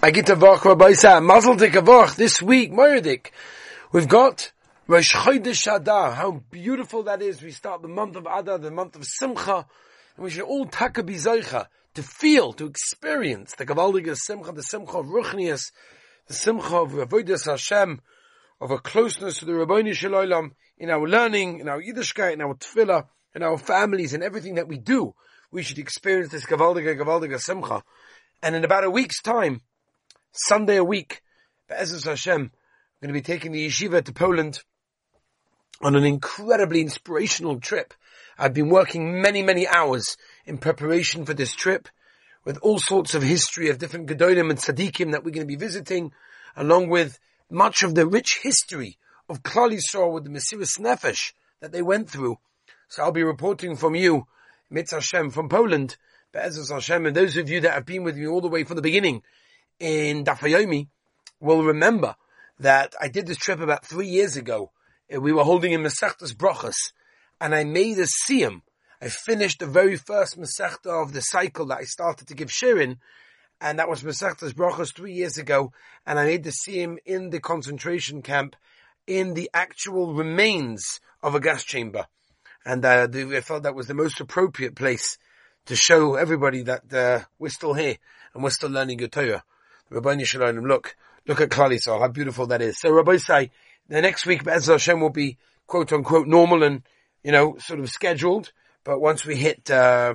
I get to Vach Rabbi Sam. Mazel Vach this week, Moedik. We've got Rosh Chodesh Adar. How beautiful that is. We start the month of Adar, the month of Simcha, and we should all taka bizoicha to feel, to experience the Gavaldiga Simcha, the Simcha of Ruchnias, the Simcha of Avodas Hashem, of a closeness to the Rabbeinu Shalom in our learning, in our Yiddishkeit, in our Tefillah, in our families, and everything that we do. We should experience this Gavaldiga, Gavaldiga Simcha. And in about a week's time, Sunday a week, Be'ezus Hashem, I'm going to be taking the yeshiva to Poland on an incredibly inspirational trip. I've been working many, many hours in preparation for this trip with all sorts of history of different Gedolim and Tzaddikim that we're going to be visiting, along with much of the rich history of Klal Yisrael with the Mesiris Nefesh that they went through. So I'll be reporting from you, Mitz Hashem, from Poland, Be'ezus Hashem, and those of you that have been with me all the way from the beginning, in Daf Yomi will remember that I did this trip about three years ago. We were holding in Masechtas Brachas, and I made a siyum. I finished the very first Masechta of the cycle that I started to give Shirin, and that was Masechtas Brachas three years ago, and I made the siyum in the concentration camp in the actual remains of a gas chamber. And uh, I felt that was the most appropriate place to show everybody that uh, we're still here and we're still learning Torah. Rabbi Shalom, look, look at Klal Yisrael, how beautiful that is. So Rabbi say, the next week, Be'ez Hashem will be quote unquote normal and, you know, sort of scheduled. But once we hit, uh,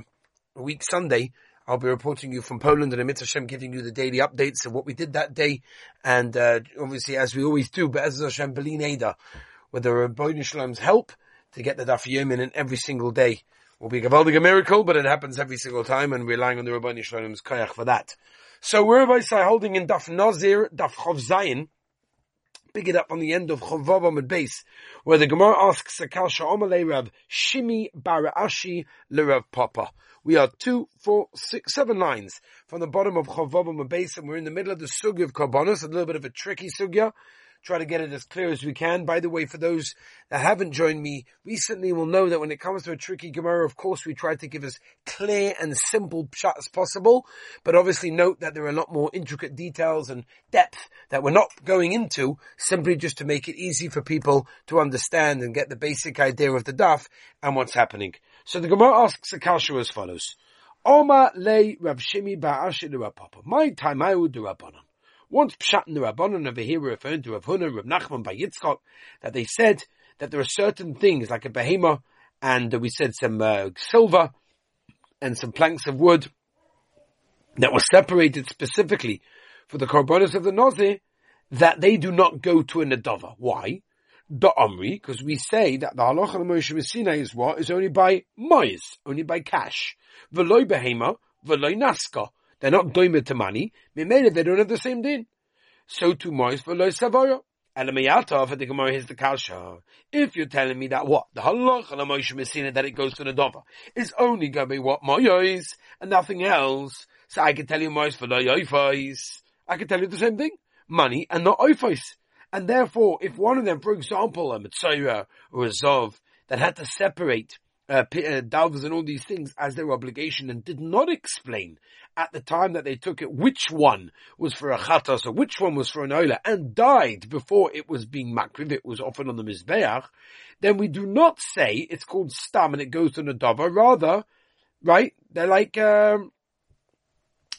week Sunday, I'll be reporting you from Poland and Amit Hashem giving you the daily updates of what we did that day. And, uh, obviously as we always do, Be'ez Hashem Belin Eda, with the Rabbi Shalom's help to get the Daf Yomin in every single day will be a miracle, but it happens every single time and relying on the Rabbi Shalom's koyach for that. So I say holding in Daf Nazir, Daf Chav Zayin, pick it up on the end of Chavav Amid base, where the Gemara asks Sakal Sha'omalei Rav Shimi bar Ashi Lerav Papa. We are two, four, six, seven lines from the bottom of Chavav Amid base, and we're in the middle of the Sugya of Karbonos, a little bit of a tricky Sugya try to get it as clear as we can. By the way, for those that haven't joined me recently will know that when it comes to a tricky Gemara, of course, we try to give as clear and simple shot as possible. But obviously note that there are a lot more intricate details and depth that we're not going into simply just to make it easy for people to understand and get the basic idea of the daf and what's happening. So the Gemara asks a kasha as follows. Oma le Rav Shimi Papa. My time I would do Rabbanon. Once Pshat in the Rabbanon over here referring to Rav Huna, Rav Nachman by Yitzchak, that they said that there are certain things like a behema, and we said some uh, silver and some planks of wood that were separated specifically for the korbanos of the Nazir, that they do not go to a nadava. Why? The Omri, because we say that the halacha of Moshe Messina is what? Is only by mois, only by cash. Veloy behema, veloy naska. They're not doimid to money. Mimele, they don't have the same din. So to Mois v'lo savoya. Elamayata for the Gemara is the kalsha. If you're telling me that what the halach and Moshe Messina that it goes to the dova is only going to be what moyos and nothing else, so I can tell you mois for the I can tell you the same thing, money and not oifos. And therefore, if one of them, for example, a mitzvah or a zov that had to separate uh, uh, and all these things as their obligation and did not explain at the time that they took it which one was for a chatas or which one was for an oila and died before it was being makriv, it was often on the mizbeach, then we do not say it's called stam and it goes to nadava. Rather, right? They're like um,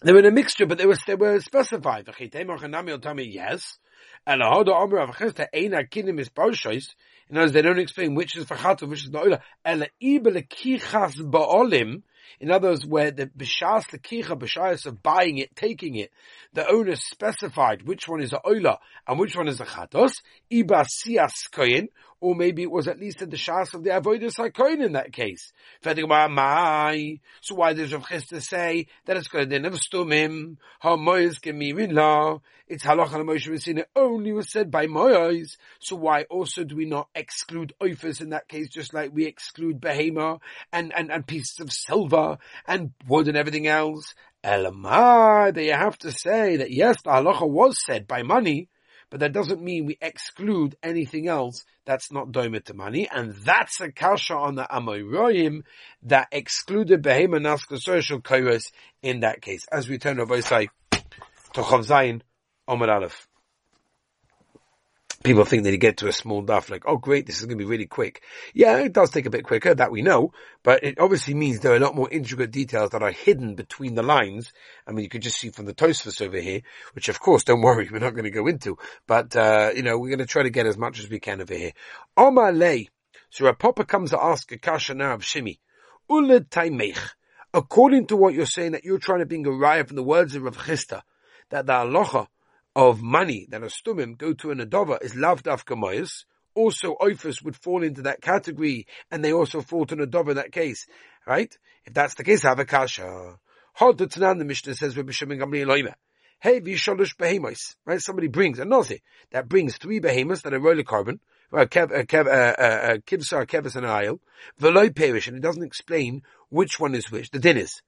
they were in a mixture, but they were they were specified. will tell me Yes, and a hoda omer of chesta eina kinim is parshois. In other words, they don't explain which is for chatav, which is noila. Ela ibele kichas ba'olim. In other words, where the b'shas lekicha, b'shas of buying it, taking it, the owner specified which one is a oila and which one is a chatos, iba sias koyin, or maybe it was at least at the shas of the avoidus hakoyin in that case. So why does Rav Chisda say that it's going to never stumim, moyes gemirin la, it's halach al Moshe Messina only was said by moyes, so why also do we not exclude oifers in that case just like we exclude behema and, and, and pieces of silver and wood and everything else? Elamar, they have to say that yes, the halacha was said by money, but that doesn't mean we exclude anything else that's not doimet to money, and that's a kasha on the Amoyroyim that excluded behema naska social kairos in that case. As we turn over say, to Chav Zayin Omer Aleph people think that you get to a small daf like, oh great, this is going to be really quick. Yeah, it does take a bit quicker, that we know, but it obviously means there are a lot more intricate details that are hidden between the lines. I mean, you could just see from the Tosfos over here, which of course, don't worry, we're not going to go into, but, uh, you know, we're going to try to get as much as we can over here. Omar. So a papa comes to ask a kasha now of Shimi. Uled taimech. According to what you're saying that you're trying to bring a raya from the words of Rav Chisda, that the halacha of money that a stumim go to an adova is lav dafka Also, oifus would fall into that category, and they also fall to an adova in that case, right? If that's the case, have a kasha. Hod the Tanan, the Mishnah says, Rabbi Shimon Gamliel Loime. Hey, v'shalosh behemoths, right? Somebody brings a nozi that brings three behemoths that are roller carbon, uh, uh, uh, a kev, a kev, a kibsar, kevis, and ayil, veloy perish, and it doesn't explain which one is which. The din is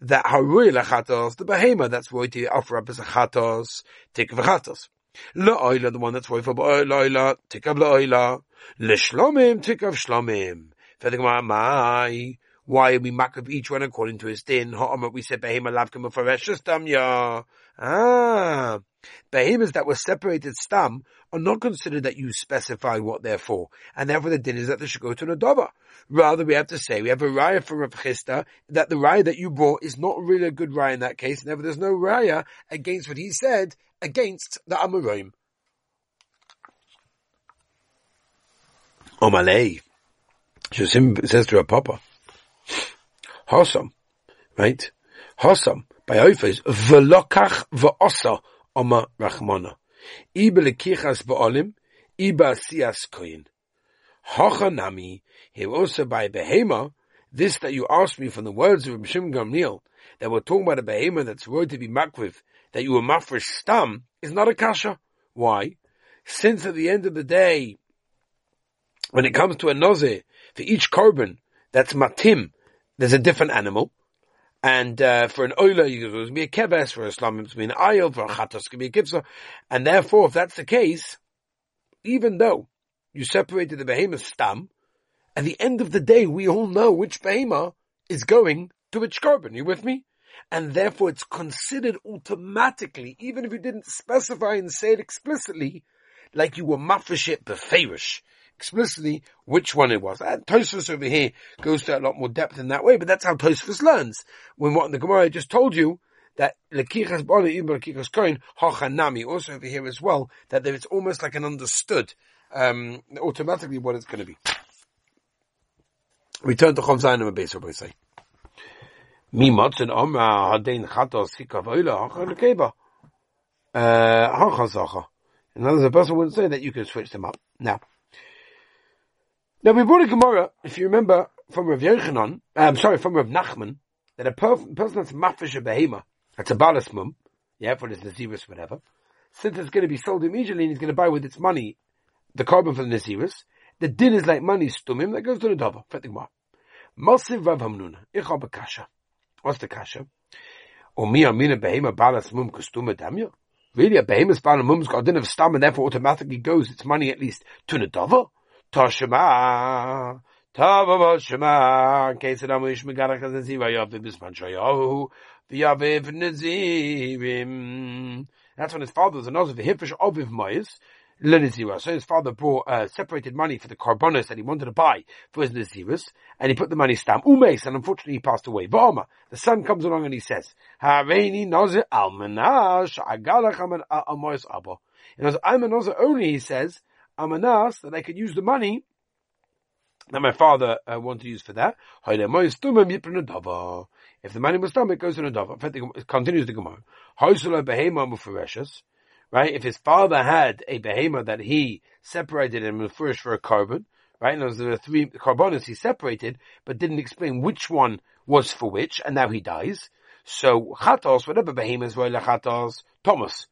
that harui lachatos, the behema that's going to offer up as a chatos, tik v'chatos. La'oila, the one that's going for la'oila, tik of la'oila. L'shlomim, tik of shlomim. my, why are we makab each one according to his din? Ha'amar, we said behema lavkim ya. Ah, behemoths that were separated stam are not considered that you specify what they're for, and therefore the din is that they should go to Nadava. Rather, we have to say we have a raya for Rav Chisda that the raya that you brought is not really a good raya in that case. Therefore, there's no raya against what he said against the Amoraim. Omalei. Shasim says to a papa, Hossam, right? Hossam by Oifes, Velokach v'osa Oma Rachmana. Iba lekichas ba'olim, iba sias koyin. Hochanami, here also by behema, this that you asked me from the words of Mishim Gamliel, that we're talking about a behema that's worthy to be makviv, that you were mafresh stam, is not a kasha. Why? Since at the end of the day, when it comes to a nozeh, for each korban that's matim, there's a different animal, and uh, for an oila, you can be a kebes, for a slam, it can be an ayil, for a chatos, it can be a kipsa. And therefore, if that's the case, even though you separated the behemoth stam, at the end of the day, we all know which behemoth is going to which carbon. You with me? And therefore, it's considered automatically, even if you didn't specify and say it explicitly, like you were mafresh beferish explicitly which one it was. And Tosfos over here goes to a lot more depth in that way, but that's how Tosfos learns. When what the Gemara just told you, that lekichas bali ibn lekichas koin hachanami also over here as well that it's almost like an understood um, automatically what it's going to be. We turn to Chom Zayin and Beis Rabbi say. Mi motzen omra hadein chatos hikav oila hachan lekeba. Hachan zacha. In other words, a person wouldn't say that you can switch them up. Now, now we brought a Gemara, if you remember, from Rav Yochanan, I'm sorry, from Rav Nachman, that a per- person that's mafish a behema, that's a balas mum, yeah, for this Naziris, whatever, since it's going to be sold immediately and he's going to buy with its money the carbon for the Naziris, the din is like money stumim that goes to the double. Fetigma. Masiv Rav Hamnuna, ich kasha. What's the kasha? Omi amina behema kustume damya? Really, a behemoth's balas mum's got a din of stam and therefore automatically goes its money at least to the double? Toshma. Tava Shema, in case Adam Ish Megarach Naziv, Yaviv Bisman Shayahu, V'yaviv Nazivim. That's when his father was a Naziv, Hifish Aviv Mayis, Lenizira. So his father brought, uh, separated money for the carbonos that he wanted to buy for his Naziris, and he put the money stamp, Umes, and unfortunately he passed away. V'ama, the son comes along and he says, Hareini Nazir Almanash, Agalach Amoyas Abba. And as I'm a Nazir only, he says, amanas that I could use the money that my father uh, wanted to use for that. If the money was done, it goes to the dava. It continues the Gemara. Right? If his father had a behema that he separated and first for a carbon, right? And there were three carbonas he separated, but didn't explain which one was for which, and now he dies. So chatos, whatever behemoths were Thomas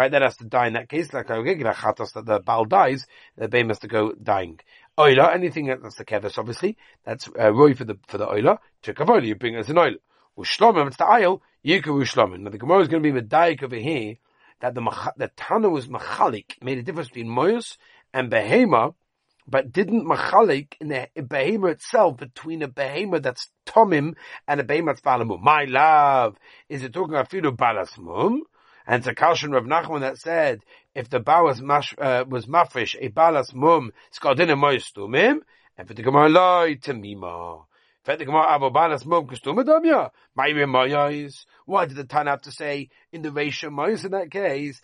right? That has to die in that case, like chatos that the bal dies, the baby has to go dying. Oila, anything that's the kevis, obviously, that's uh, roy for the for the oila. Chikavola, you bring as an oil. Ushlomim, it's the ayil, yika ushlomim. Now the Gemara is going to be medayik over here that the the Tana was machalik, made a difference between moyos and behema, but didn't machalik in the behema itself between a behema that's tomim and a behema that's balamum. My love, is it talking about filu balasmum? And a Kalshan Rav Nachman that said, if the Ba was, mash, uh, was mafresh, a balas mum, skadina moistumim, and for the Gemara loy tamima. Why did the Tan have to say in the Reisha Mois in that case.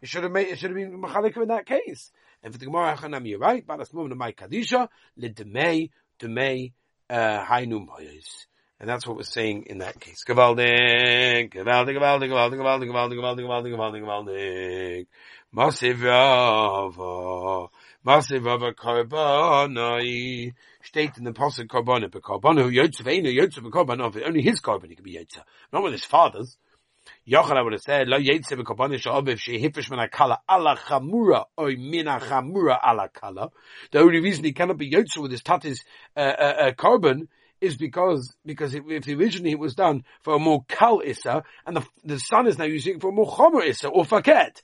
It should have made, it should have been Machalik in that case. And for the Gemara Hachanam, you're right. Balas Mum Kadisha, Lidemei, Demei, uh, Hainu Mois. And that's what we're saying in that case. Gewaldig, gewaldig, gewaldig, gewaldig, gewaldig, gewaldig, gewaldig, gewaldig, gewaldig, gewaldig. Massiv Rava. Massiv Rava Korbanai. State in the Pasuk Korbanai, but Korbanai who Yotzev Einu, Yotzev Korbanai, only his he can be Yotzev. Not with his father's. Yochanan would have said, Lo Yetze B'Korbanis Sha'oviv Shehifish Min HaKala Ala Chamura Oy Min HaChamura Ala Kala. The only reason he cannot be Yotze with his tatis uh, uh, uh, carbon is because because if originally it was done for a more kal issa, and the, the son is now using it for a more chomer issa or faket.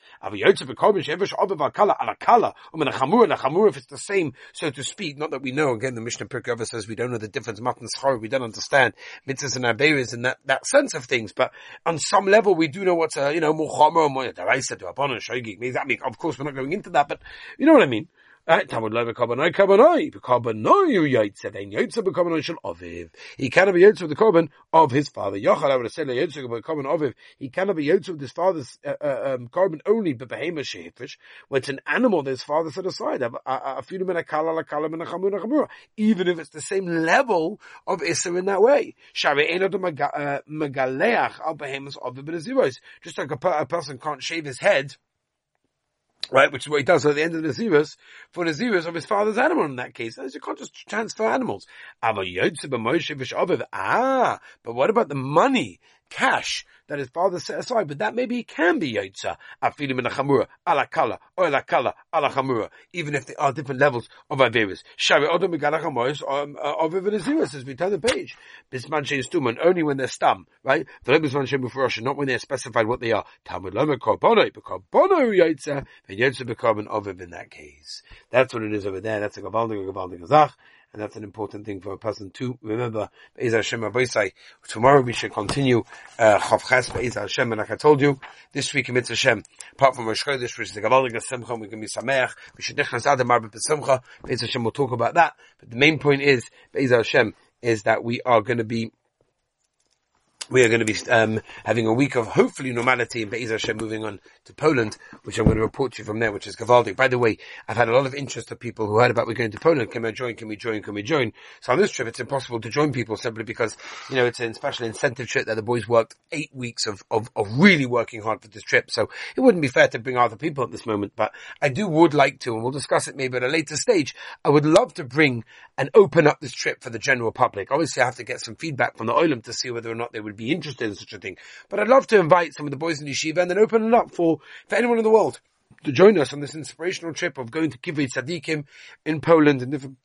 If it's the same, so to speak, not that we know. Again, the Mishnah Pirkei says we don't know the difference. Matan schar, we don't understand mitzvahs and aberis in that that sense of things. But on some level, we do know what's a you know more chomer or more deraisa to shogig. Of course, we're not going into that, but you know what I mean. Tamud lo b'korbanoi korbanoi b'korbanoi hu yotze vein yotze b'korbanoi shel aviv. He cannot be yotze with the korban of his father. Yochal I would have said yotze b'korban aviv. He cannot be yotze with his father's uh, uh, um, korban only b'behema shehifish. When it's an animal that his father set aside. Even if it's the same level of isser in that way. Just like a, a person can't shave his head right? Which is what he does at the end of the Naziris, for the Naziris of his father's animal in that case. You can't just transfer animals. Ah, but what about the money cash that his father set aside, but that maybe it can be yotza. Afilim a chamura, ala kala, or ala kala, ala chamura, even if there are different levels of averis. Shari odom megala chamois, um, uh, of aziris, as we turn the page. Bisman shein stuman, only when they're stum, right? The bisman shein b'furosha, not when they're specified what they are. Talmud loma korbono, bekorbono yotza, and yotza bekorban oviv in that case. That's what it is over there. That's a gavaldig, a gavaldig azach and that's an important thing for a person to remember. Be'ez Hashem Tomorrow we should continue uh, Chavches Be'ez Hashem, and like I told you, this week in Mitzvah Hashem, apart from Rosh Chodesh, which is the Gavalig Simcha, we can be Sameach, we should Nechnas Adam Arba B'Simcha, Be'ez Hashem, we'll talk about that, but the main point is, Be'ez Hashem, is that we are going to be we are going to be um, having a week of hopefully normality in Be'ez Hashem moving on to Poland, which I'm going to report to you from there, which is Gavaldik. By the way, I've had a lot of interest of people who heard about we're going to Poland. Can we join? Can we join? Can we join? So on this trip, it's impossible to join people simply because, you know, it's a special incentive trip that the boys worked eight weeks of, of, of really working hard for this trip. So it wouldn't be fair to bring other people at this moment, but I do would like to, and we'll discuss it maybe at a later stage. I would love to bring and open up this trip for the general public. Obviously I have to get some feedback from the Olim to see whether or not they would be interested in such a thing. But I'd love to invite some of the boys in yeshiva and then open it up for, for anyone in the world to join us on this inspirational trip of going to Kivrei Tzadikim in Poland and different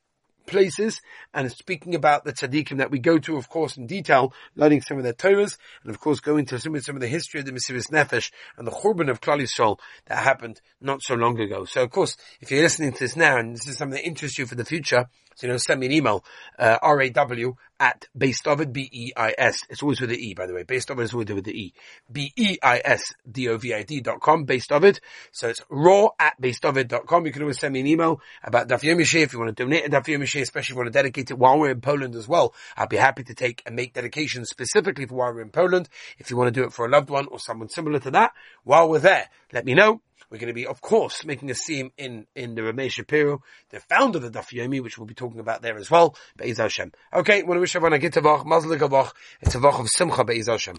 places and speaking about the tzaddikim that we go to, of course, in detail, learning some of their Torahs, and of course going to some of, some of the history of the Mesiris Nefesh and the Churban of Klal Yisrael that happened not so long ago. So of course, if you're listening to this now and this is something that interests you for the future, so, you know, send me an email, uh, raw at Beisdovid, B-E-I-S. It's always with the E, by the way. Beisdovid is always with the E. B-E-I-S-D-O-V-I-D dot com, Beisdovid. So it's raw at Beisdovid dot com. You can always send me an email about Daf Yomi if you want to donate a Daf Yomi especially if you want to dedicate it while we're in Poland as well. I'd be happy to take and make dedications specifically for while we're in Poland. If you want to do it for a loved one or someone similar to that, while we're there, let me know. We're going to be, of course, making a scene in, in the Rameh Shapiro, the founder of the Daf Yomi, which we'll be talking about there as well. Be'ez Hashem. Okay, want to wish everyone a good Tavach, Mazel It's a Vach of Simcha Be'ez Hashem.